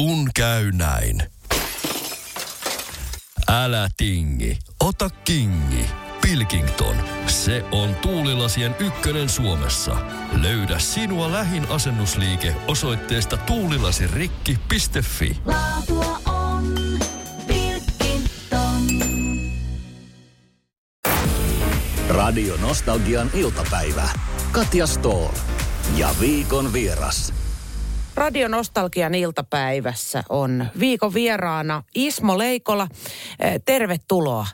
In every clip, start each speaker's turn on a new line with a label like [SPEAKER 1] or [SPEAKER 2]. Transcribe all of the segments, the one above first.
[SPEAKER 1] Kun käy näin. Älä tingi, ota kingi. Pilkington, se on tuulilasien ykkönen Suomessa. Löydä sinua lähin asennusliike osoitteesta tuulilasirikki.fi.
[SPEAKER 2] Laatua on Pilkington.
[SPEAKER 3] Radio Nostalgian iltapäivä. Katja Stoll ja viikon vieras.
[SPEAKER 4] Radio Nostalgian iltapäivässä on viikon vieraana Ismo Leikola. Eh, Tervetuloa.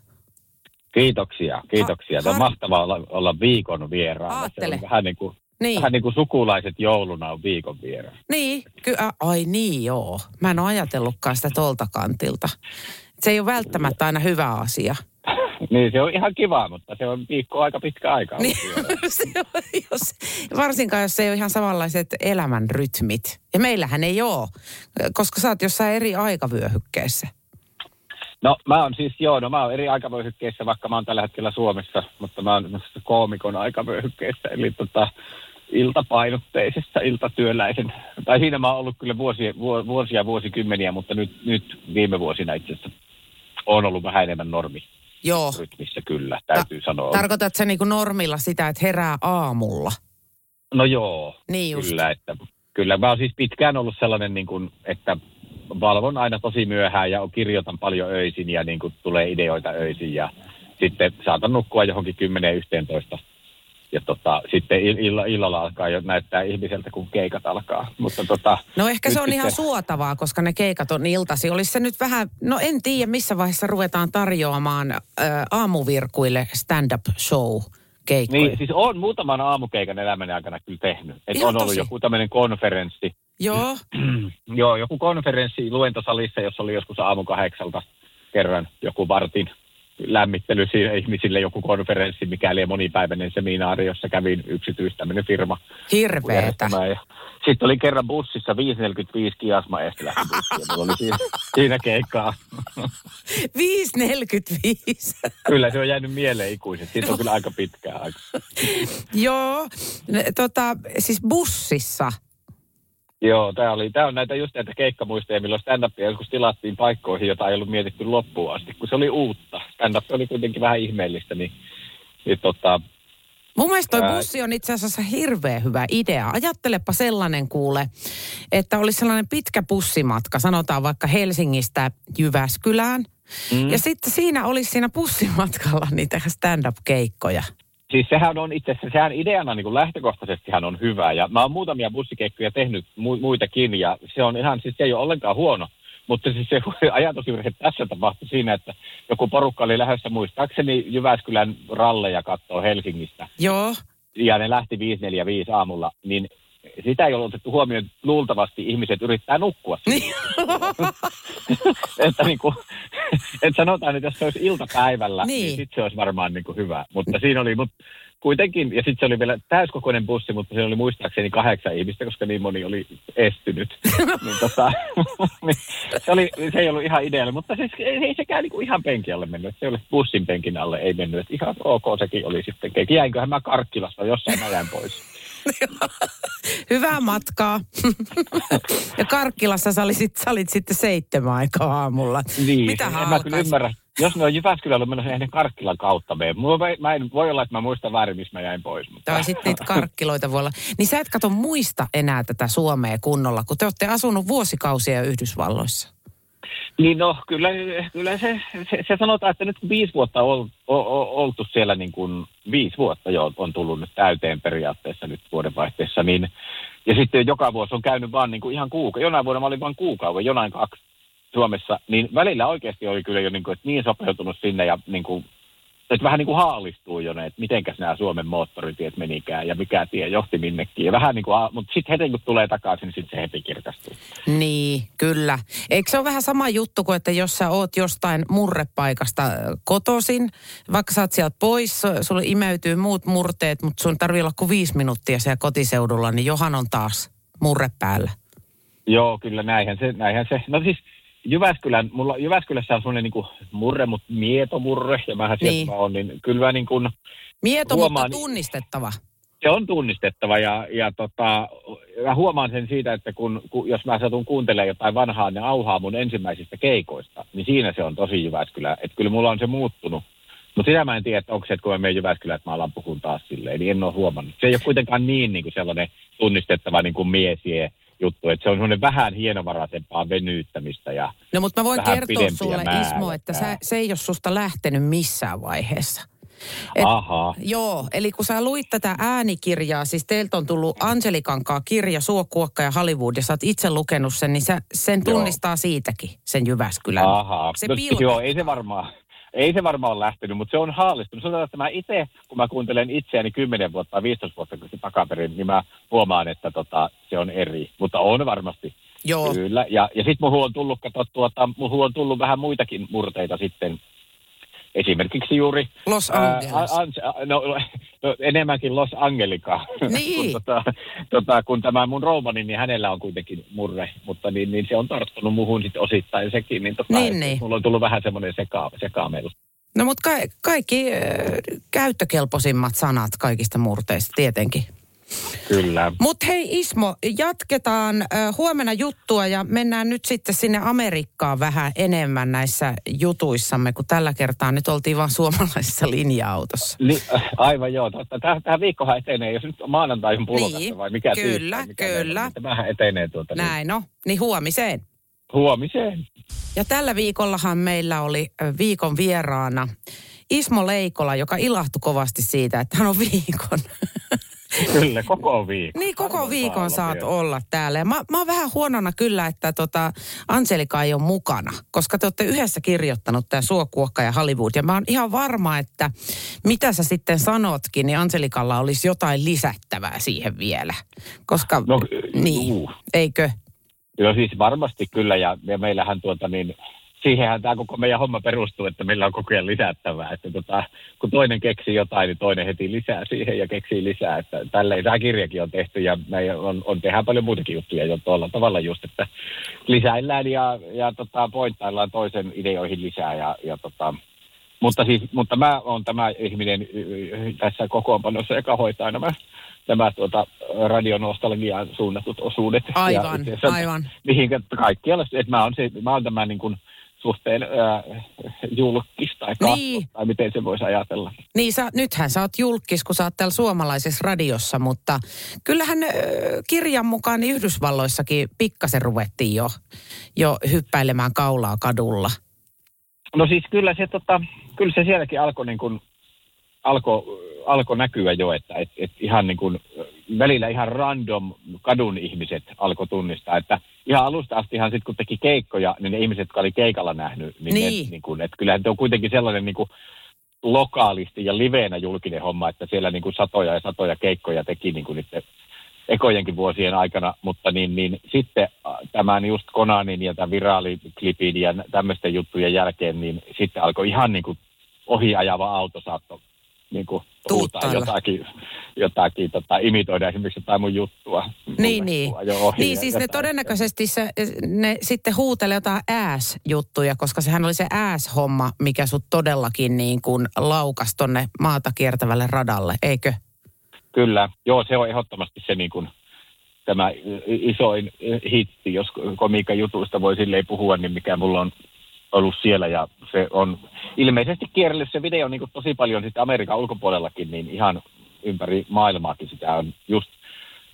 [SPEAKER 5] Kiitoksia, kiitoksia. Tämä on
[SPEAKER 4] har-
[SPEAKER 5] mahtavaa olla, olla viikon vieraana. Se
[SPEAKER 4] Aattele.
[SPEAKER 5] on vähän niin kuin,
[SPEAKER 4] Niin.
[SPEAKER 5] vähän niin kuin sukulaiset jouluna on viikon vieraana.
[SPEAKER 4] Niin, ky- ai niin joo. Mä en ole ajatellutkaan sitä tolta kantilta. Se ei ole välttämättä aina hyvä asia.
[SPEAKER 5] Niin se on ihan kiva, mutta se on viikko aika pitkä aika.
[SPEAKER 4] Niin, se on, jos, varsinkaan jos ei ole ihan samanlaiset elämän rytmit. Ja meillähän ei ole, koska sä oot jossain eri aikavyöhykkeessä.
[SPEAKER 5] No mä oon siis, joo, no mä oon eri aikavyöhykkeissä, vaikka mä oon tällä hetkellä Suomessa, mutta mä oon koomikon aikavyöhykkeessä, eli tota, iltapainotteisessa, iltatyöläisen. Tai siinä mä oon ollut kyllä vuosia, vuo- vuosia vuosikymmeniä, mutta nyt, nyt viime vuosina itse asiassa on ollut vähän enemmän normi
[SPEAKER 4] Joo.
[SPEAKER 5] rytmissä kyllä, täytyy sanoa.
[SPEAKER 4] Tarkoitat sä niin kuin normilla sitä, että herää aamulla?
[SPEAKER 5] No joo,
[SPEAKER 4] Niin just.
[SPEAKER 5] kyllä. Että, kyllä mä oon siis pitkään ollut sellainen, niin kuin, että valvon aina tosi myöhään ja kirjoitan paljon öisin ja niin kuin, tulee ideoita öisin ja sitten saatan nukkua johonkin 10-11. Ja tota, sitten ill- illa, illalla alkaa jo näyttää ihmiseltä, kun keikat alkaa. Mutta tota,
[SPEAKER 4] No ehkä se on ihan
[SPEAKER 5] sitten-
[SPEAKER 4] suotavaa, koska ne keikat on iltasi. Olisi se nyt vähän, no en tiedä missä vaiheessa ruvetaan tarjoamaan ä, aamuvirkuille stand-up show keikkoja.
[SPEAKER 5] Niin, siis on muutaman aamukeikan elämäni aikana kyllä tehnyt. Että
[SPEAKER 4] Ihan
[SPEAKER 5] on ollut
[SPEAKER 4] tosi.
[SPEAKER 5] joku tämmöinen konferenssi,
[SPEAKER 4] Joo,
[SPEAKER 5] Joo, joku konferenssi luentosalissa, jossa oli joskus aamu kahdeksalta kerran joku vartin lämmittely siinä ihmisille, joku konferenssi, mikäli ja monipäiväinen seminaari, jossa kävin yksityistä tämmöinen firma.
[SPEAKER 4] hirveetä.
[SPEAKER 5] Sitten oli kerran bussissa 545 kiasma mulla oli siinä, siinä keikkaa.
[SPEAKER 4] 5.45.
[SPEAKER 5] Kyllä se on jäänyt mieleen ikuisesti. Siitä on kyllä aika pitkää aika.
[SPEAKER 4] Joo, tota, siis bussissa.
[SPEAKER 5] Joo, tämä oli, tää on näitä just näitä keikkamuisteja, milloin stand-upia joskus tilattiin paikkoihin, jota ei ollut mietitty loppuun asti, kun se oli uutta. Stand-up oli kuitenkin vähän ihmeellistä, niin, niin tota,
[SPEAKER 4] Mun mielestä toi bussi on itse asiassa hirveän hyvä idea. Ajattelepa sellainen kuule, että olisi sellainen pitkä bussimatka, sanotaan vaikka Helsingistä Jyväskylään. Mm. Ja sitten siinä olisi siinä bussimatkalla niitä stand-up-keikkoja.
[SPEAKER 5] Siis sehän on itse asiassa, sehän ideana niin kuin lähtökohtaisestihan on hyvä, ja mä oon muutamia bussikeikkoja tehnyt mu- muitakin, ja se on ihan, siis se ei ole ollenkaan huono. Mutta siis se ajatusvirhe tässä tapahtui siinä, että joku porukka oli lähdössä muistaakseni Jyväskylän ralleja kattoo Helsingistä.
[SPEAKER 4] Joo,
[SPEAKER 5] ja ne lähti 545 aamulla, niin sitä ei ollut otettu huomioon, että luultavasti ihmiset yrittää nukkua.
[SPEAKER 4] Niin.
[SPEAKER 5] että niin kuin, että sanotaan, että jos se olisi iltapäivällä, niin,
[SPEAKER 4] Niin.
[SPEAKER 5] niin sitten se olisi varmaan niin kuin hyvä. Mutta siinä oli, mutta kuitenkin, ja sitten se oli vielä täyskokoinen bussi, mutta se oli muistaakseni kahdeksan ihmistä, koska niin moni oli estynyt. niin tota, niin se, oli, se ei ollut ihan ideaali, mutta siis ei, ei sekään niin kuin ihan penkin alle mennyt. Se oli bussin penkin alle, ei mennyt. Että ihan ok sekin oli sitten. Jäinköhän mä Karkkilasta jossain mä jäin pois.
[SPEAKER 4] hyvää matkaa. ja Karkkilassa sä olit, sä olit sitten seitsemän aikaa aamulla.
[SPEAKER 5] Niin,
[SPEAKER 4] Mitä
[SPEAKER 5] en mä kyllä ymmärrä. Jos ne on Jyväskylällä menossa, eihän ne Karkkilan kautta mene. Vai- mä en, voi olla, että mä muistan väärin, missä mä jäin pois. Mutta...
[SPEAKER 4] Tai sitten niitä karkkiloita voi olla. Niin sä et kato muista enää tätä Suomea kunnolla, kun te olette asunut vuosikausia Yhdysvalloissa.
[SPEAKER 5] Niin no, kyllä, kyllä se, se, se, sanotaan, että nyt viisi vuotta on ol, ol, oltu siellä niin kuin viisi vuotta jo on tullut nyt täyteen periaatteessa nyt vuodenvaihteessa, niin ja sitten joka vuosi on käynyt vaan niin kuin ihan kuukauden. Jonain vuonna mä olin vain kuukauden, jonain kaksi Suomessa, niin välillä oikeasti oli kyllä jo niin, kuin, että niin sopeutunut sinne ja niin kuin, että vähän niin kuin haalistuu jo ne, että mitenkäs nämä Suomen moottoritiet menikään ja mikä tie johti minnekin. Ja vähän niin kuin, mutta sitten heti kun tulee takaisin, niin sitten se heti kirkastuu.
[SPEAKER 4] Niin, kyllä. Eikö se ole vähän sama juttu kuin, että jos sä oot jostain murrepaikasta äh, kotosin, vaikka sä oot sieltä pois, su- sulle imeytyy muut murteet, mutta sun tarvii olla kuin viisi minuuttia siellä kotiseudulla, niin johan on taas murre päällä.
[SPEAKER 5] Joo, kyllä näinhän se, näinhän se. No siis Jyväskylän, mulla Jyväskylässä on semmoinen niin murre, mutta mietomurre, ja mähän sieltä
[SPEAKER 4] Niin.
[SPEAKER 5] niin. mä oon, niin kyllä mä niin kuin,
[SPEAKER 4] Mieto,
[SPEAKER 5] Huomaan-
[SPEAKER 4] mutta tunnistettava.
[SPEAKER 5] se on tunnistettava ja, ja tota, mä huomaan sen siitä, että kun, kun, jos mä satun kuuntelemaan jotain vanhaa ne auhaa mun ensimmäisistä keikoista, niin siinä se on tosi Jyväskylä. Että kyllä mulla on se muuttunut. Mutta sitä mä en tiedä, että onko se, että kun mä menen Jyväskylään, että mä alan puhun taas silleen, niin en ole huomannut. Se ei ole kuitenkaan niin, niin kuin sellainen tunnistettava niin kuin miesie juttu, että se on semmoinen vähän hienovaraisempaa venyyttämistä ja
[SPEAKER 4] No mutta mä voin kertoa sulle,
[SPEAKER 5] määriä.
[SPEAKER 4] Ismo, että sä, se ei ole susta lähtenyt missään vaiheessa. Et-
[SPEAKER 5] Ahaa.
[SPEAKER 4] Joo, eli kun sä luit tätä äänikirjaa, siis teiltä on tullut Angelikankaa kirja Suokuokka ja Hollywood, ja sä oot itse lukenut sen, niin sä, sen
[SPEAKER 5] Joo.
[SPEAKER 4] tunnistaa siitäkin, sen Jyväskylän.
[SPEAKER 5] Ahaa.
[SPEAKER 4] Se
[SPEAKER 5] no, joo, ei se varmaan. Ei se varmaan ole lähtenyt, mutta se on haalistunut. Sanotaan, että mä itse, kun mä kuuntelen itseäni 10 vuotta tai 15 vuotta takaperin, niin mä huomaan, että tota, se on eri. Mutta on varmasti.
[SPEAKER 4] Joo.
[SPEAKER 5] Kyllä. Ja, ja sitten muhun on tullut, kato, tuota, muhun on tullut vähän muitakin murteita sitten. Esimerkiksi juuri...
[SPEAKER 4] Los
[SPEAKER 5] ää,
[SPEAKER 4] Angeles.
[SPEAKER 5] a- Ange- no, no, enemmänkin Los Angelica.
[SPEAKER 4] Niin.
[SPEAKER 5] kun, tota, tota, kun tämä mun rouvani, niin hänellä on kuitenkin murre, mutta niin, niin se on tarttunut muhun sitten osittain sekin. Niin, tota,
[SPEAKER 4] Niin, niin.
[SPEAKER 5] Mulla on tullut vähän semmoinen seka, sekaamelu.
[SPEAKER 4] No mutta ka- kaikki äh, käyttökelpoisimmat sanat kaikista murteista tietenkin.
[SPEAKER 5] Kyllä.
[SPEAKER 4] Mutta hei Ismo, jatketaan huomenna juttua ja mennään nyt sitten sinne Amerikkaan vähän enemmän näissä jutuissamme, kun tällä kertaa nyt oltiin vaan suomalaisessa linja-autossa.
[SPEAKER 5] Niin, äh, aivan joo, totta. Tähän, tähän viikkohan etenee, jos nyt maanantai on pulokassa
[SPEAKER 4] Niin,
[SPEAKER 5] vai mikä
[SPEAKER 4] kyllä,
[SPEAKER 5] tiistai, mikä
[SPEAKER 4] kyllä.
[SPEAKER 5] on, niin Tämähän etenee tuota niin,
[SPEAKER 4] Näin no, niin huomiseen.
[SPEAKER 5] huomiseen.
[SPEAKER 4] Ja tällä viikollahan meillä oli viikon vieraana Ismo Leikola, joka ilahtui kovasti siitä, että hän on viikon.
[SPEAKER 5] Kyllä, koko viikon.
[SPEAKER 4] niin, koko
[SPEAKER 5] Harvoin
[SPEAKER 4] viikon
[SPEAKER 5] saa
[SPEAKER 4] saat
[SPEAKER 5] olla
[SPEAKER 4] olla täällä. Ja mä, mä oon vähän huonona kyllä, että tota, Anselika ei ole mukana, koska te olette yhdessä kirjoittanut tämä Suokuokka ja Hollywood. Ja mä oon ihan varma, että mitä sä sitten sanotkin, niin Anselikalla olisi jotain lisättävää siihen vielä. Koska,
[SPEAKER 5] No,
[SPEAKER 4] niin,
[SPEAKER 5] juu.
[SPEAKER 4] eikö?
[SPEAKER 5] Joo, siis varmasti kyllä, ja, ja meillähän tuota niin, siihenhän tämä koko meidän homma perustuu, että meillä on koko ajan lisättävää, että tota, kun toinen keksii jotain, niin toinen heti lisää siihen ja keksii lisää, että tälleen tämä kirjakin on tehty ja meidän on, on tehdään paljon muitakin juttuja jo tuolla tavalla just, että lisäillään ja, ja tota, pointtaillaan toisen ideoihin lisää ja, ja tota, mutta, siis, mutta mä oon tämä ihminen tässä kokoonpanossa, joka hoitaa nämä, nämä tuota, radionostalgiaan suunnatut osuudet.
[SPEAKER 4] Aivan,
[SPEAKER 5] ja
[SPEAKER 4] aivan.
[SPEAKER 5] Mihinkä kaikkialla, että mä oon, se, mä oon tämä niin kuin suhteen ää, julkis tai kasvot,
[SPEAKER 4] Niin.
[SPEAKER 5] tai miten se voisi ajatella.
[SPEAKER 4] Niin, sä, nythän sä oot julkis, kun sä oot täällä suomalaisessa radiossa, mutta kyllähän ö, kirjan mukaan niin Yhdysvalloissakin pikkasen ruvettiin jo, jo hyppäilemään kaulaa kadulla.
[SPEAKER 5] No siis kyllä se, tota, kyllä se sielläkin alkoi niin kuin, alkoi alko näkyä jo, että et, et ihan niin kuin, välillä ihan random kadun ihmiset alkoi tunnistaa, että ihan alusta astihan sitten kun teki keikkoja, niin ne ihmiset, jotka oli keikalla nähnyt, niin,
[SPEAKER 4] Niin.
[SPEAKER 5] Ne, niin kuin, että kyllähän se on kuitenkin sellainen niin kuin lokaalisti ja liveenä julkinen homma, että siellä niin kuin satoja ja satoja keikkoja teki niin kuin niiden ekojenkin vuosien aikana, mutta niin, niin sitten tämän just Konanin ja tämän viraaliklipin ja tämmöisten juttujen jälkeen, niin sitten alkoi ihan niin kuin ohiajava auto saattoi niin kuin huutaa jotakin, jotakin tota, imitoida esimerkiksi jotain mun juttua.
[SPEAKER 4] Niin,
[SPEAKER 5] Mulle,
[SPEAKER 4] niin.
[SPEAKER 5] ajoi ohi
[SPEAKER 4] Niin siis ne
[SPEAKER 5] jotain.
[SPEAKER 4] todennäköisesti se, ne sitten huutelee jotain ääs-juttuja, koska sehän oli se ääs-homma, mikä sut todellakin niin kuin laukas tonne maata kiertävälle radalle, eikö?
[SPEAKER 5] Kyllä, joo, se on ehdottomasti se niin kuin, tämä isoin hitti, jos komiikan jutuista voi silleen puhua, niin mikä mulla on ollut siellä ja se on ilmeisesti kierrellyt se video niin kuin tosi paljon sitten Amerikan ulkopuolellakin, niin ihan ympäri maailmaakin sitä on just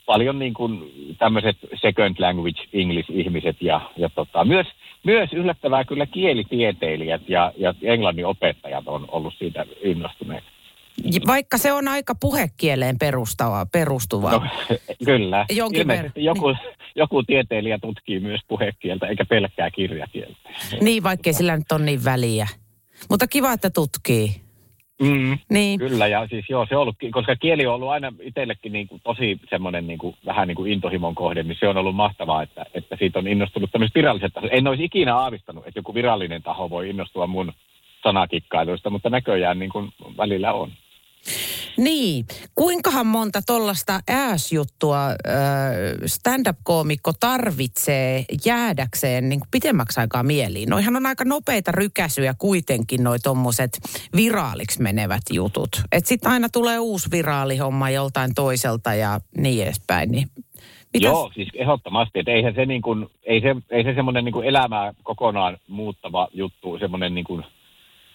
[SPEAKER 5] paljon niin kuin tämmöiset second language English-ihmiset ja, ja tota, myös, myös yllättävää kyllä kielitieteilijät ja, ja englannin opettajat on ollut siitä innostuneet.
[SPEAKER 4] Vaikka se on aika puhekieleen perustava, perustuva.
[SPEAKER 5] No, kyllä.
[SPEAKER 4] Jonkin
[SPEAKER 5] Ilmeisesti
[SPEAKER 4] verran,
[SPEAKER 5] joku, joku tieteilijä tutkii myös puhekieltä, eikä pelkkää kirjakieltä.
[SPEAKER 4] Niin, vaikkei sillä nyt on niin väliä. Mutta kiva, että tutkii.
[SPEAKER 5] Mm,
[SPEAKER 4] Niin.
[SPEAKER 5] kyllä, ja siis joo, se on ollut, koska kieli on ollut aina itsellekin niin kuin tosi semmoinen niin kuin, vähän niin kuin intohimon kohde, niin se on ollut mahtavaa, että, että siitä on innostunut tämmöiset viralliset tahot. En olisi ikinä aavistanut, että joku virallinen taho voi innostua mun sanakikkailuista, mutta näköjään niin kuin välillä on.
[SPEAKER 4] Niin. Kuinkahan monta tuollaista ääsjuttua stand-up-koomikko tarvitsee jäädäkseen niin pitemmäksi aikaa mieliin? Noihan on aika nopeita rykäsyjä kuitenkin noi tommoset viraaliksi menevät jutut. Että sitten aina tulee uusi viraalihomma joltain toiselta ja niin edespäin. Niin
[SPEAKER 5] Mitäs? Joo, siis ehdottomasti, että eihän se, niin kuin, ei se, ei se semmoinen niin elämää kokonaan muuttava juttu, semmoinen niin kuin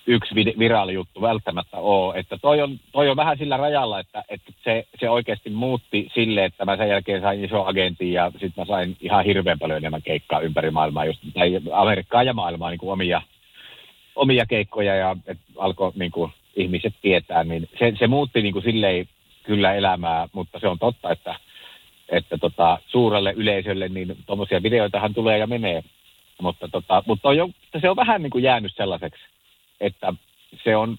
[SPEAKER 5] yksi viraali juttu välttämättä ole. Että toi on, toi on vähän sillä rajalla, että, että se, se oikeasti muutti sille, että mä sen jälkeen sain iso agentin ja sitten mä sain ihan hirveän paljon enemmän keikkaa ympäri maailmaa, just, tai Amerikkaa ja maailmaa niin kuin omia, omia keikkoja ja alkoi niin kuin, ihmiset tietää, niin se, se muutti niin kuin silleen kyllä elämää, mutta se on totta, että että tota, suurelle yleisölle, niin tuommoisia videoitahan tulee ja menee. Mutta, tota, mutta on jo, se on vähän niin kuin jäänyt sellaiseksi, että se on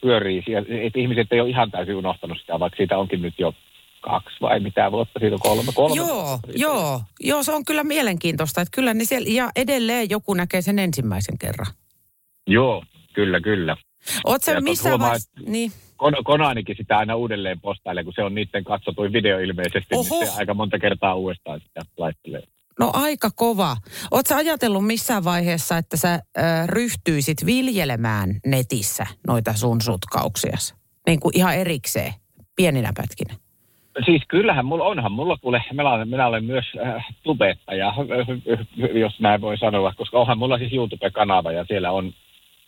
[SPEAKER 5] pyörii, että ihmiset ei ole ihan täysin unohtanut sitä, vaikka siitä onkin nyt jo kaksi vai mitä vuotta, siitä on kolme, kolme
[SPEAKER 4] Joo, joo, joo, se on kyllä mielenkiintoista, että kyllä niin siellä, ja edelleen joku näkee sen ensimmäisen kerran.
[SPEAKER 5] Joo, kyllä, kyllä.
[SPEAKER 4] Oletko missä vaiheessa, niin
[SPEAKER 5] Kon- Konanikin sitä aina uudelleen postailee, kun se on niiden katsotuin video ilmeisesti, Oho. niin se aika monta kertaa uudestaan sitä laittelee.
[SPEAKER 4] No aika kova. Oletko ajatellut missään vaiheessa, että sä äh, ryhtyisit viljelemään netissä noita sun sutkauksia? Niin kuin ihan erikseen, pieninä pätkinä.
[SPEAKER 5] Siis kyllähän mulla onhan mulla kuule, minä olen, minä olen myös äh, tubettaja, jos näin voi sanoa, koska onhan mulla siis YouTube-kanava ja siellä on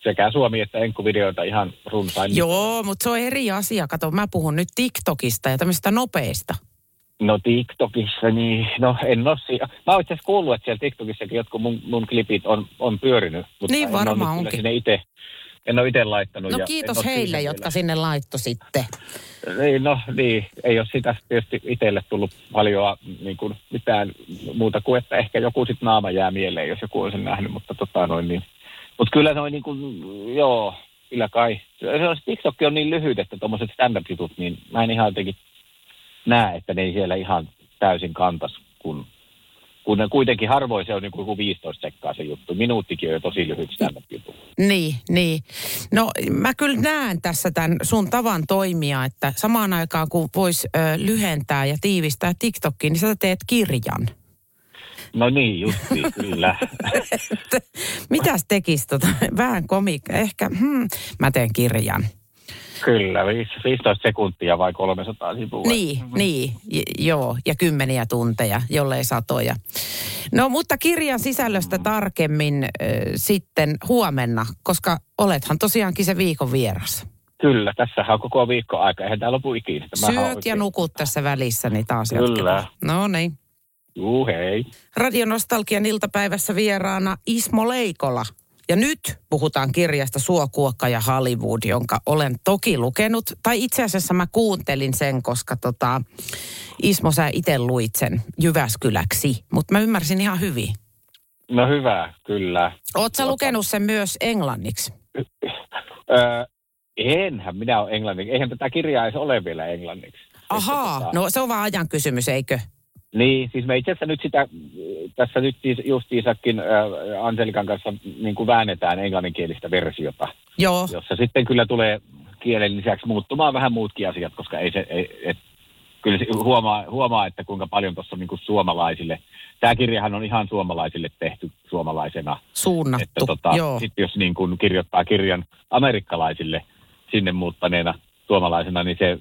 [SPEAKER 5] sekä Suomi- että enkkuvideoita ihan runsain.
[SPEAKER 4] Joo, mutta se on eri asia. Kato, mä puhun nyt TikTokista ja tämmöistä nopeista.
[SPEAKER 5] No TikTokissa, niin no en ole si- Mä oon itse asiassa kuullut, että siellä TikTokissakin jotkut mun, mun klipit on, on pyörinyt. Mutta
[SPEAKER 4] niin varmaan onkin.
[SPEAKER 5] Sinne ite, en ole itse laittanut.
[SPEAKER 4] No ja kiitos heille, jotka vielä. sinne laitto sitten.
[SPEAKER 5] Niin, no niin, ei ole sitä tietysti itselle tullut paljon niin kuin mitään muuta kuin, että ehkä joku sitten naama jää mieleen, jos joku on sen nähnyt, mutta tota noin niin mutta kyllä se on niin kuin, joo, kyllä kai. Se on, TikTok on niin lyhyt, että tuommoiset stand-up-jutut, niin mä en ihan jotenkin näe, että ne ei siellä ihan täysin kantas, kun, kun ne kuitenkin harvoin se on niin kuin 15 sekkaa se juttu. Minuuttikin on jo tosi lyhyt stand-up-juttu.
[SPEAKER 4] Niin, niin. No mä kyllä näen tässä tämän sun tavan toimia, että samaan aikaan kun voisi lyhentää ja tiivistää TikTokin, niin sä teet kirjan.
[SPEAKER 5] No niin, justi, kyllä.
[SPEAKER 4] Mitäs tekisi tota? Vähän komikka. Ehkä, hmm, mä teen kirjan.
[SPEAKER 5] Kyllä, 15 sekuntia vai 300 sivua.
[SPEAKER 4] Niin, mm-hmm. niin, j- joo, ja kymmeniä tunteja, jollei satoja. No, mutta kirjan sisällöstä mm. tarkemmin äh, sitten huomenna, koska olethan tosiaankin se viikon vieras.
[SPEAKER 5] Kyllä, tässä on koko viikko aika, eihän täällä lopu ikinä.
[SPEAKER 4] Syöt ja nukut tässä välissä, niin taas Kyllä. Jatketaan. No niin.
[SPEAKER 5] Juu, hei.
[SPEAKER 4] Radionostalgian iltapäivässä vieraana Ismo Leikola. Ja nyt puhutaan kirjasta Suokuokka ja Hollywood, jonka olen toki lukenut. Tai itse asiassa mä kuuntelin sen, koska tota, Ismo sä itse luit sen Jyväskyläksi. Mutta mä ymmärsin ihan hyvin.
[SPEAKER 5] No hyvä, kyllä.
[SPEAKER 4] Oot sä lukenut sen myös englanniksi?
[SPEAKER 5] Öö, enhän minä ole englanniksi. Eihän tätä kirjaa edes ole vielä englanniksi.
[SPEAKER 4] Ahaa, tota- no se on vaan ajan kysymys, eikö?
[SPEAKER 5] Niin, siis me itse asiassa nyt sitä, tässä nyt siis justiisakin äh, Angelikan kanssa niin kuin väännetään englanninkielistä versiota.
[SPEAKER 4] Joo.
[SPEAKER 5] Jossa sitten kyllä tulee kielen lisäksi muuttumaan vähän muutkin asiat, koska ei se, ei, et, kyllä se huomaa, huomaa, että kuinka paljon tuossa on niin kuin suomalaisille. Tämä kirjahan on ihan suomalaisille tehty suomalaisena.
[SPEAKER 4] Suunnattu,
[SPEAKER 5] että, tota,
[SPEAKER 4] joo.
[SPEAKER 5] Sitten jos niin kuin kirjoittaa kirjan amerikkalaisille sinne muuttaneena, suomalaisena, niin se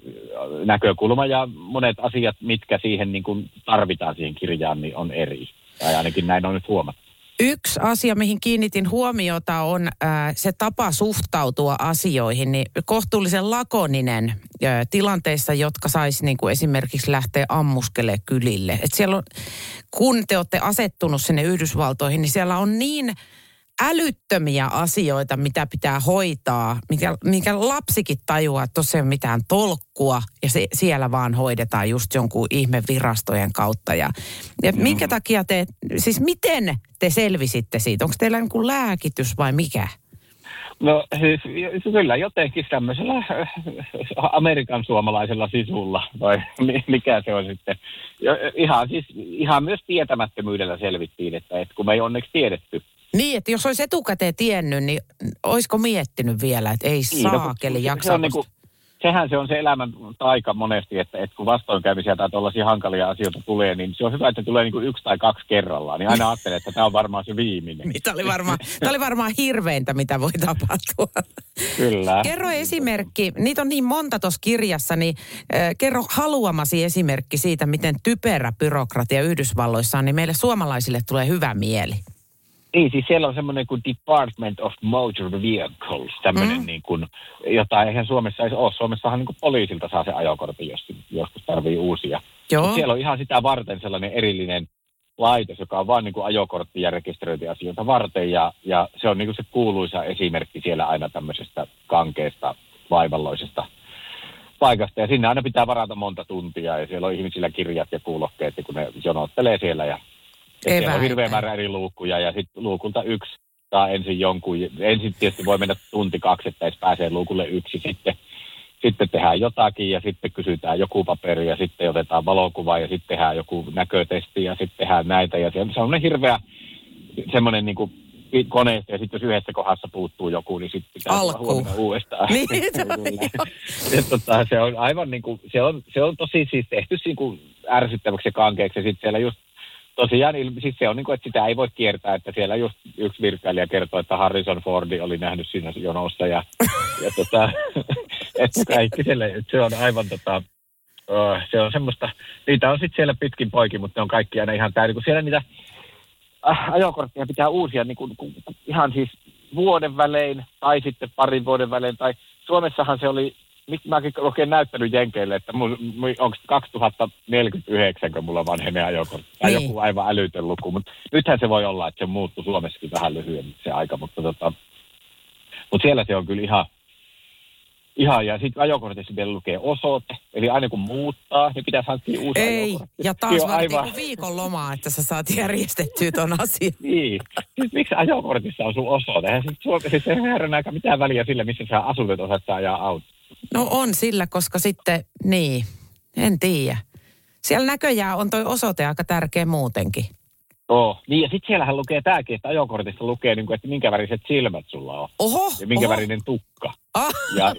[SPEAKER 5] näkökulma ja monet asiat, mitkä siihen niin kuin tarvitaan siihen kirjaan, niin on eri. Tai ainakin näin on nyt huomattu.
[SPEAKER 4] Yksi asia, mihin kiinnitin huomiota, on äh, se tapa suhtautua asioihin. Niin kohtuullisen lakoninen äh, tilanteissa, jotka saisi niin kuin esimerkiksi lähteä ammuskele kylille. Et siellä on, kun te olette asettunut sinne Yhdysvaltoihin, niin siellä on niin älyttömiä asioita, mitä pitää hoitaa, mikä, mikä lapsikin tajuaa, että tuossa ei ole mitään tolkkua ja se, siellä vaan hoidetaan just jonkun ihme virastojen kautta. Ja, ja mm. minkä takia te, siis miten te selvisitte siitä? Onko teillä niin kuin lääkitys vai mikä?
[SPEAKER 5] No siis kyllä jotenkin tämmöisellä äh, Amerikan suomalaisella sisulla, vai mikä se on sitten. Ihan, siis, ihan myös tietämättömyydellä selvittiin, että, että kun me ei onneksi tiedetty,
[SPEAKER 4] niin, että jos olisi etukäteen tiennyt, niin olisiko miettinyt vielä, että ei niin, no, saakeli jaksaa?
[SPEAKER 5] niin kuin, sehän se on se elämän taika monesti, että, että kun vastoinkäymisiä tai tuollaisia hankalia asioita tulee, niin se on hyvä, että tulee niin kuin yksi tai kaksi kerrallaan. Niin aina ajattelen, että tämä on varmaan se viimeinen.
[SPEAKER 4] Niin, tämä oli varmaan, tämä oli varmaan hirveintä, mitä voi tapahtua.
[SPEAKER 5] Kyllä.
[SPEAKER 4] Kerro esimerkki, niitä on niin monta tuossa kirjassa, niin äh, kerro haluamasi esimerkki siitä, miten typerä byrokratia Yhdysvalloissa on, niin meille suomalaisille tulee hyvä mieli.
[SPEAKER 5] Niin, siis siellä on semmoinen kuin Department of Motor Vehicles, tämmöinen mm. niin kuin, jota eihän Suomessa ei ole. Suomessahan niin kuin poliisilta saa se ajokortti, jos joskus tarvii uusia.
[SPEAKER 4] Joo.
[SPEAKER 5] Mut siellä on ihan sitä varten sellainen erillinen laitos, joka on vain niin ajokortti- ja rekisteröintiasioita varten. Ja, ja se on niin kuin se kuuluisa esimerkki siellä aina tämmöisestä kankeesta, vaivalloisesta paikasta. Ja sinne aina pitää varata monta tuntia ja siellä on ihmisillä kirjat ja kuulokkeet, kun ne jonottelee siellä ja ja siellä on hirveä määrä eri luukkuja ja sitten luukulta yksi saa ensin jonkun. Ensin tietysti voi mennä tunti kaksi, että edes pääsee luukulle yksi. Sitten, sitten tehdään jotakin ja sitten kysytään joku paperi ja sitten otetaan valokuva ja sitten tehdään joku näkötesti ja sitten tehdään näitä. Ja se on semmoinen hirveä semmoinen niin kuin koneesta ja sitten jos yhdessä kohdassa puuttuu joku, niin sitten pitää
[SPEAKER 4] Alku.
[SPEAKER 5] huomioida uudestaan.
[SPEAKER 4] Niin,
[SPEAKER 5] ja, tota, se on aivan niin kuin, se on, se on tosi siis tehty niin kuin ärsyttäväksi ja kankeaksi ja sitten siellä just tosiaan, siis se on niin kuin, että sitä ei voi kiertää, että siellä just yksi virkailija kertoo, että Harrison Fordi oli nähnyt siinä jonossa ja, ja tota, että kaikki siellä, että se on aivan tota, uh, se on semmoista, niitä on sitten siellä pitkin poikin, mutta ne on kaikki aina ihan täällä, kun siellä niitä äh, ajokortteja pitää uusia niin kuin, kuin, ihan siis vuoden välein tai sitten parin vuoden välein, tai Suomessahan se oli mäkin oikein näyttänyt Jenkeille, että onko 2049, kun mulla vanhenee ajokortti. Tai
[SPEAKER 4] Niin.
[SPEAKER 5] joku aivan älytön luku. Mutta nythän se voi olla, että se muuttuu Suomessakin vähän lyhyemmin se aika. Mutta, tota, mutta siellä se on kyllä ihan, ihan ja sitten ajokortissa vielä lukee osoite. Eli aina kun muuttaa, niin pitäisi hankkia uusi
[SPEAKER 4] Ei,
[SPEAKER 5] ajokortti.
[SPEAKER 4] ja taas
[SPEAKER 5] on aivan,
[SPEAKER 4] aivan... viikon lomaa, että sä saat järjestettyä ton asian.
[SPEAKER 5] niin. Siis miksi ajokortissa on sun osoite? Eihän siis siis ei herran aika mitään väliä sillä, missä sä asut, että osaat ajaa auto.
[SPEAKER 4] No on sillä, koska sitten, niin, en tiedä. Siellä näköjään on toi osoite aika tärkeä muutenkin.
[SPEAKER 5] Oh. Niin ja sitten siellähän lukee tämäkin, että ajokortissa lukee, niin kuin, että minkä väriset silmät sulla on.
[SPEAKER 4] Oho,
[SPEAKER 5] Ja minkä
[SPEAKER 4] oho.
[SPEAKER 5] värinen tukka.
[SPEAKER 4] Ah,
[SPEAKER 5] Ja,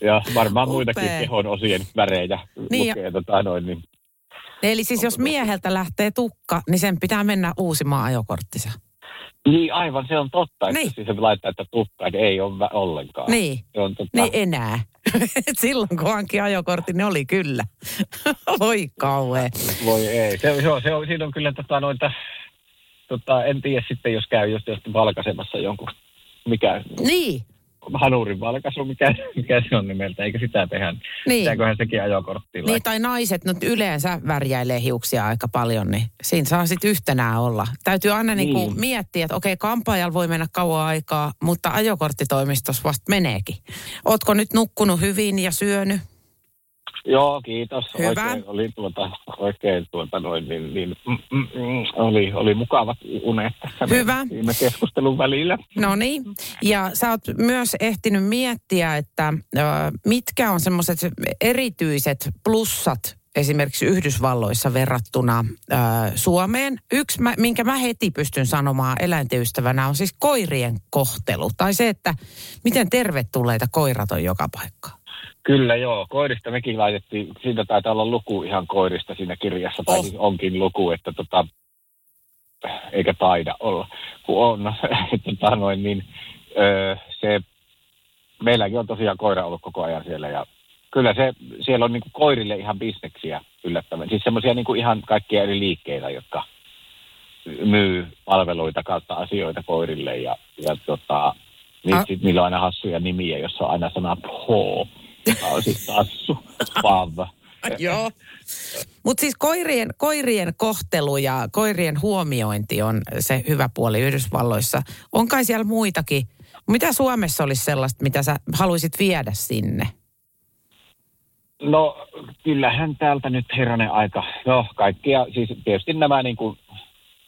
[SPEAKER 5] ja varmaan muitakin
[SPEAKER 4] Upea.
[SPEAKER 5] kehon osien värejä
[SPEAKER 4] Niin ja-
[SPEAKER 5] lukee. Tota, noin, niin.
[SPEAKER 4] eli siis jos mieheltä lähtee tukka, niin sen pitää mennä uusimaan ajokorttisa.
[SPEAKER 5] Niin aivan, se on totta. Että
[SPEAKER 4] Niin.
[SPEAKER 5] siis se laittaa, että tukka, että ei ole ollenkaan.
[SPEAKER 4] Niin,
[SPEAKER 5] Se on tota,
[SPEAKER 4] niin enää. Silloin kun hanki ajokortin, ne oli kyllä. Oi kauhea.
[SPEAKER 5] Voi ei. Se, se, on, se on, siinä on kyllä tota, noita, tota, en tiedä sitten, jos käy just, just valkaisemassa jonkun, mikä,
[SPEAKER 4] Niin,
[SPEAKER 5] hanurin valkaisu, mikä, mikä se on nimeltä, eikä sitä tehdä.
[SPEAKER 4] Niin.
[SPEAKER 5] Pitääköhän sekin ajokorttiin
[SPEAKER 4] niin tai naiset nyt yleensä värjäilee hiuksia aika paljon, niin siinä saa sitten yhtenään olla. Täytyy aina niinku
[SPEAKER 5] Niin.
[SPEAKER 4] miettiä, että okei, kampaajalla voi mennä kauan aikaa, mutta ajokorttitoimistossa vasta meneekin. Ootko nyt nukkunut hyvin ja syönyt?
[SPEAKER 5] Joo, kiitos.
[SPEAKER 4] Hyvä.
[SPEAKER 5] Oikein oli tuota, oikein tuota noin, niin, niin mm, mm, mm, oli, oli mukavat unet tässä
[SPEAKER 4] Hyvä.
[SPEAKER 5] viime keskustelun välillä.
[SPEAKER 4] No niin. Ja sä oot myös ehtinyt miettiä, että mitkä on semmoiset erityiset plussat esimerkiksi Yhdysvalloissa verrattuna ö, Suomeen. Yksi, mä, minkä mä heti pystyn sanomaan eläinten ystävänä, on siis koirien kohtelu. Tai se, että miten tervetulleita koirat on joka paikkaan.
[SPEAKER 5] Kyllä joo, koirista mekin laitettiin, siitä taitaa olla luku ihan koirista siinä kirjassa, tai
[SPEAKER 4] Oh.
[SPEAKER 5] siis onkin luku, että tota, eikä taida olla, kun on, tota noin, niin öö, se, meilläkin on tosiaan koira ollut koko ajan siellä, ja kyllä se, siellä on niinku koirille ihan bisneksiä yllättävän, siis semmoisia niinku ihan kaikkia eri liikkeitä, jotka myy palveluita kautta asioita koirille, ja, ja tota, niin
[SPEAKER 4] Ah.
[SPEAKER 5] sit niillä on aina hassuja nimiä, jossa on aina sana po, joka on siis tassu, pav.
[SPEAKER 4] Joo. Mutta siis koirien, koirien kohtelu ja koirien huomiointi on se hyvä puoli Yhdysvalloissa. On kai siellä muitakin. Mitä Suomessa olisi sellaista, mitä sä haluaisit viedä sinne?
[SPEAKER 5] No kyllähän täältä nyt herranen aika, no kaikkia, siis tietysti nämä niin kuin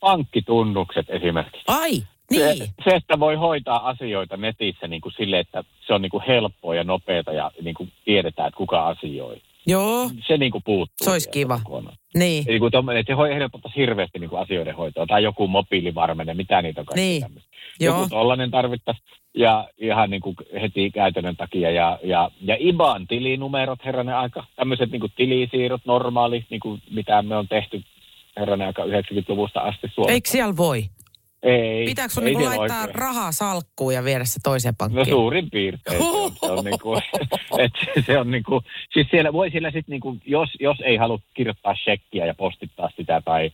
[SPEAKER 5] pankkitunnukset esimerkiksi.
[SPEAKER 4] Ai, niin.
[SPEAKER 5] Se, se, että voi hoitaa asioita netissä niin kuin sille, että se on niin kuin helppoa ja nopeata ja niin kuin tiedetään, että kuka asioi.
[SPEAKER 4] Joo,
[SPEAKER 5] Se niin kuin puuttuu.
[SPEAKER 4] Se olisi kiva.
[SPEAKER 5] kokonaan.
[SPEAKER 4] niin.
[SPEAKER 5] Eli kun tommonen, että se helpottaisi hirveästi niin kuin asioiden hoitoa tai joku mobiilivarmenne, mitä niitä on kaikki
[SPEAKER 4] Niin.
[SPEAKER 5] tämmöistä.
[SPEAKER 4] Joo.
[SPEAKER 5] joku tollainen tarvittaisiin. Ja ihan niin kuin heti käytännön takia. Ja, ja, ja IBAN tilinumerot, herranen aika. Tämmöiset niin kuin tilisiirrot, normaali, niin kuin mitä me on tehty herranen aika 90-luvusta asti Suomessa.
[SPEAKER 4] Eikö siellä voi?
[SPEAKER 5] Ei.
[SPEAKER 4] Pitääkö sun
[SPEAKER 5] ei
[SPEAKER 4] niinku laittaa
[SPEAKER 5] oikein.
[SPEAKER 4] rahaa salkkuun ja viedä se toiseen
[SPEAKER 5] No
[SPEAKER 4] pankkiin?
[SPEAKER 5] suurin piirtein. Se on, se on, niinku, että se on niinku, siis siellä voi siellä sitten niinku, jos, jos ei halua kirjoittaa shekkiä ja postittaa sitä tai,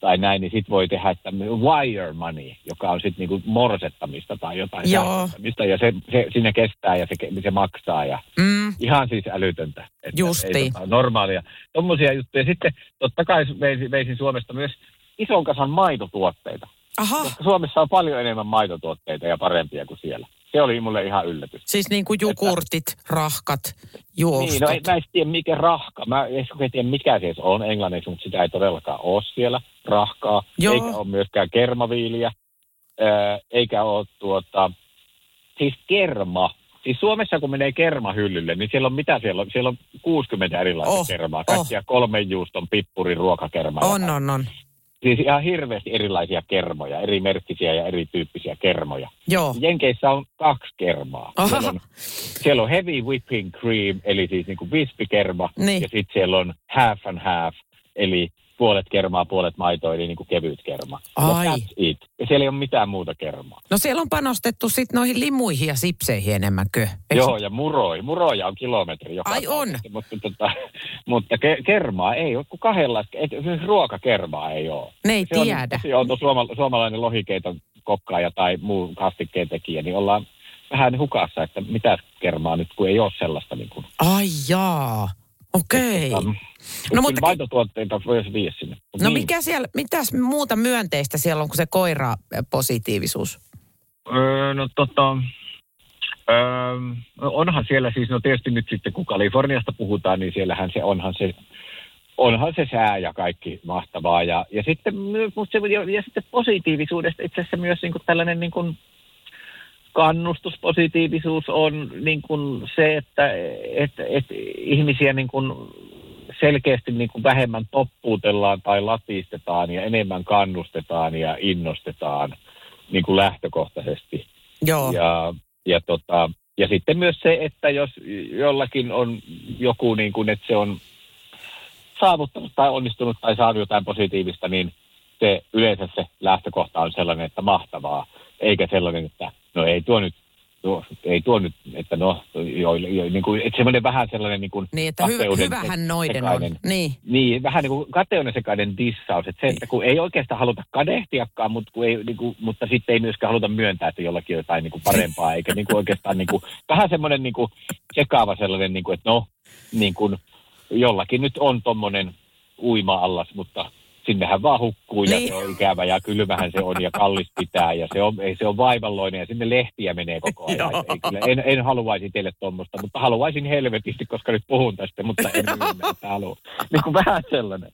[SPEAKER 5] tai näin, niin sitten voi tehdä tämmöinen wire money, joka on sitten niinku morsettamista tai jotain
[SPEAKER 4] Joo.
[SPEAKER 5] ja se, se siinä kestää ja se, se maksaa ja
[SPEAKER 4] Mm,
[SPEAKER 5] ihan siis älytöntä. Että
[SPEAKER 4] Justiin.
[SPEAKER 5] Ei, tota, normaalia. Tuommoisia juttuja. Sitten totta kai veisin, veisin Suomesta myös ison kasan maitotuotteita.
[SPEAKER 4] Aha,
[SPEAKER 5] Koska Suomessa on paljon enemmän maitotuotteita ja parempia kuin siellä. Se oli mulle ihan yllätys.
[SPEAKER 4] siis niin kuin jogurtit, rahkat, juostot.
[SPEAKER 5] Niin, no en, mä en tiedä mikä rahka. Mä en tiedä mikä se on englanniksi, mutta sitä ei todellakaan ole siellä. Rahkaa.
[SPEAKER 4] Joo.
[SPEAKER 5] Eikä ole myöskään kermaviiliä. Eikä ole tuota, siis kerma. Siis Suomessa kun menee kermahyllylle, niin siellä on mitä siellä on? Siellä on 60 erilaista
[SPEAKER 4] Oh,
[SPEAKER 5] oh, kermaa.
[SPEAKER 4] oh.
[SPEAKER 5] Kaikkia kolmen juuston pippuri ruokakermaa.
[SPEAKER 4] on, on, on.
[SPEAKER 5] Siis ihan hirveästi erilaisia kermoja, eri merkkisiä ja erityyppisiä kermoja.
[SPEAKER 4] Joo.
[SPEAKER 5] Jenkeissä on kaksi kermaa. Siellä on, siellä on heavy whipping cream, eli siis niin kuin vispikerma,
[SPEAKER 4] Niin.
[SPEAKER 5] ja sitten siellä on half and half, eli puolet kermaa, puolet maitoa, eli niin kuin kevyt kerma.
[SPEAKER 4] Ai.
[SPEAKER 5] Ja that's it. Ja siellä ei ole mitään muuta kermaa.
[SPEAKER 4] No siellä on panostettu sitten noihin limuihin ja sipseihin enemmänkö? Eiks-
[SPEAKER 5] Joo, ja muroi. Muroja on kilometri joka
[SPEAKER 4] Ai on.
[SPEAKER 5] paikassa, Mutta, tota, mutta ke, kermaa ei ole kuin kahdenlaista. et- Esimerkiksi ruokakermaa ei ole.
[SPEAKER 4] Ne ei
[SPEAKER 5] se
[SPEAKER 4] tiedä.
[SPEAKER 5] On, se on suoma, suomalainen lohikeiton kokkaaja tai muu kastikkeen tekijä, niin ollaan vähän hukassa, että mitä kermaa nyt, kun ei ole sellaista niin kuin.
[SPEAKER 4] Ai jaa, okei.
[SPEAKER 5] Um,
[SPEAKER 4] No mutta
[SPEAKER 5] maitotuotteita voisi viedä sinne. Mut
[SPEAKER 4] No
[SPEAKER 5] niin.
[SPEAKER 4] mikä siellä, mitäs muuta myönteistä siellä on kuin se koira-positiivisuus?
[SPEAKER 5] Öö, no tota, öö, onhan siellä siis, no tietysti nyt sitten kun Kaliforniasta puhutaan, niin siellähän se onhan se, onhan se sää ja kaikki mahtavaa. Ja, ja sitten, ja, ja sitten positiivisuudesta itse asiassa myös niin kuin tällainen niin kuin kannustuspositiivisuus on niin kuin se, että, että, että ihmisiä niin kuin selkeästi niin kuin vähemmän toppuutellaan tai latistetaan ja enemmän kannustetaan ja innostetaan niin kuin lähtökohtaisesti.
[SPEAKER 4] Joo,
[SPEAKER 5] Ja, ja, tota, ja sitten myös se, että jos jollakin on joku, niin kuin, että se on saavuttanut tai onnistunut tai saanut jotain positiivista, niin se yleensä se lähtökohta on sellainen, että mahtavaa, eikä sellainen, että no ei tuo nyt, tuo, ei tuo nyt, että no, jo, jo, niin kuin, että semmoinen vähän sellainen niin kuin
[SPEAKER 4] niin että hy, hyvähän noiden on.
[SPEAKER 5] sekainen-
[SPEAKER 4] Niin,
[SPEAKER 5] niin, vähän niin kuin kateuden sekainen dissaus. Että se, että kun ei oikeastaan haluta kadehtiakaan, mutta, kun ei, niin kuin, mutta sitten ei myöskään haluta myöntää, että jollakin on jotain niin kuin parempaa, eikä niin kuin oikeastaan niin kuin, vähän semmoinen niin kuin sekaava sellainen, niin kuin, että no, niin kuin, jollakin nyt on tommonen uima-allas, mutta sinnehän vaan hukkuu ja
[SPEAKER 4] Niin.
[SPEAKER 5] se on ikävä ja kylmähän se on ja kallis pitää ja se on, ei, se on vaivalloinen ja sinne lehtiä menee koko ajan. Ei, kyllä, en, en haluaisi teille tuommoista, mutta haluaisin helvetisti, koska nyt puhun tästä, mutta en myönnä, että haluan. Niin kuin vähän sellainen.